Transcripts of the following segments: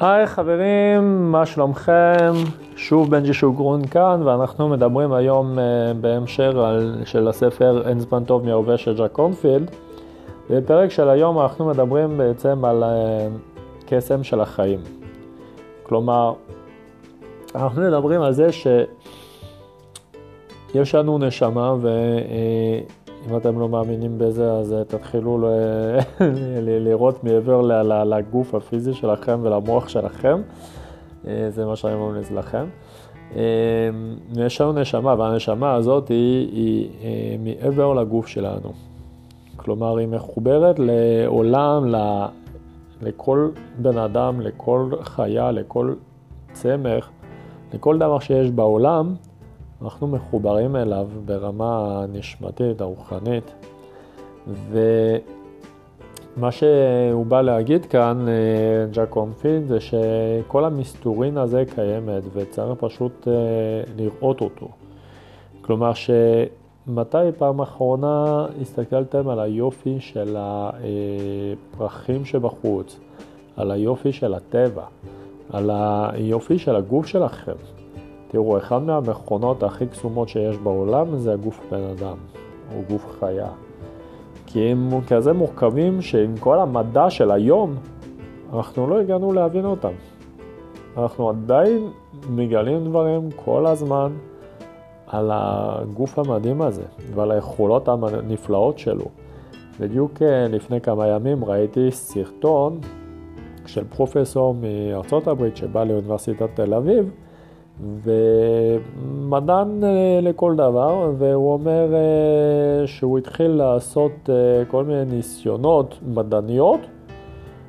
היי חברים, מה שלומכם? שוב בנג'י שוגרון כאן, ואנחנו מדברים היום uh, בהמשך על, של הספר אין זמן טוב מההווה של ג'ק קורנפילד. בפרק של היום אנחנו מדברים בעצם על uh, קסם של החיים. כלומר, אנחנו מדברים על זה שיש לנו נשמה, ואם אתם לא מאמינים בזה, אז תתחילו ל... לראות מעבר לגוף הפיזי שלכם ולמוח שלכם. זה מה שאני ממליץ לכם. יש לנו נשמה, והנשמה הזאת היא, היא, היא מעבר לגוף שלנו. כלומר, היא מחוברת לעולם, לכל בן אדם, לכל חיה, לכל צמח, לכל דבר שיש בעולם, אנחנו מחוברים אליו ברמה הנשמתית, הרוחנית. ומה שהוא בא להגיד כאן, ג'ק קומפילד, זה שכל המסתורין הזה קיימת וצריך פשוט לראות אותו. כלומר שמתי פעם אחרונה הסתכלתם על היופי של הפרחים שבחוץ, על היופי של הטבע, על היופי של הגוף שלכם. תראו, אחד מהמכונות הכי קסומות שיש בעולם זה הגוף בן אדם, או גוף חיה. כי הם כזה מורכבים שעם כל המדע של היום, אנחנו לא הגענו להבין אותם. אנחנו עדיין מגלים דברים כל הזמן על הגוף המדהים הזה ועל היכולות הנפלאות שלו. בדיוק לפני כמה ימים ראיתי סרטון של פרופסור מארצות הברית שבא לאוניברסיטת תל אביב, ומדען לכל דבר, והוא אומר שהוא התחיל לעשות כל מיני ניסיונות מדעניות,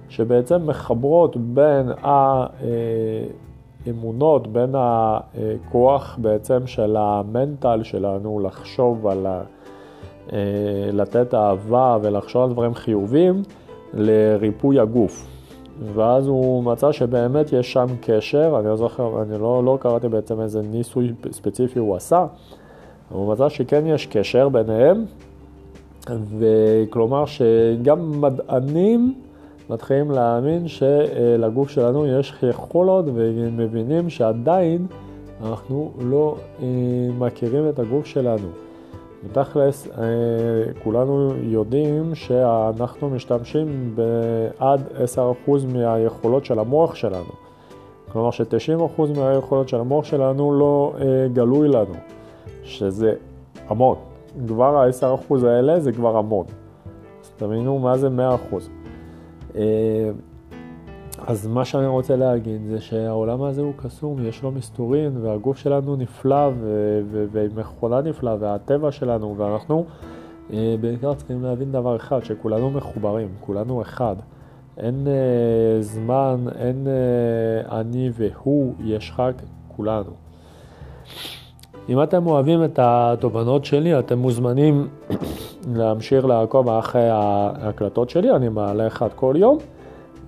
שבעצם מחברות בין האמונות, בין הכוח בעצם של המנטל שלנו לחשוב על ה... לתת אהבה ולחשוב על דברים חיובים לריפוי הגוף. ואז הוא מצא שבאמת יש שם קשר, אני לא זוכר, אני לא, לא קראתי בעצם איזה ניסוי ספציפי הוא עשה, הוא מצא שכן יש קשר ביניהם, וכלומר שגם מדענים מתחילים להאמין שלגוף שלנו יש יכולות ומבינים שעדיין אנחנו לא מכירים את הגוף שלנו. בתכלס, כולנו יודעים שאנחנו משתמשים בעד 10% מהיכולות של המוח שלנו. כלומר ש-90% מהיכולות של המוח שלנו לא גלוי לנו, שזה המון. כבר ה-10% האלה זה כבר המון. אז תבינו מה זה 100%. אז מה שאני רוצה להגיד זה שהעולם הזה הוא קסום, יש לו מסתורין והגוף שלנו נפלא ומכונה נפלאה והטבע שלנו ואנחנו אה, בעיקר צריכים להבין דבר אחד, שכולנו מחוברים, כולנו אחד. אין אה, זמן, אין אה, אני והוא, יש רק כולנו. אם אתם אוהבים את התובנות שלי, אתם מוזמנים להמשיך לעקוב אחרי ההקלטות שלי, אני מעלה אחד כל יום.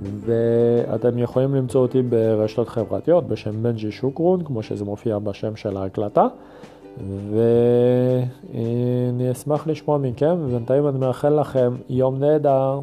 ואתם יכולים למצוא אותי ברשתות חברתיות בשם בנג'י שוקרון, כמו שזה מופיע בשם של ההקלטה, ואני אשמח לשמוע מכם, ובינתיים אני מאחל לכם יום נהדר.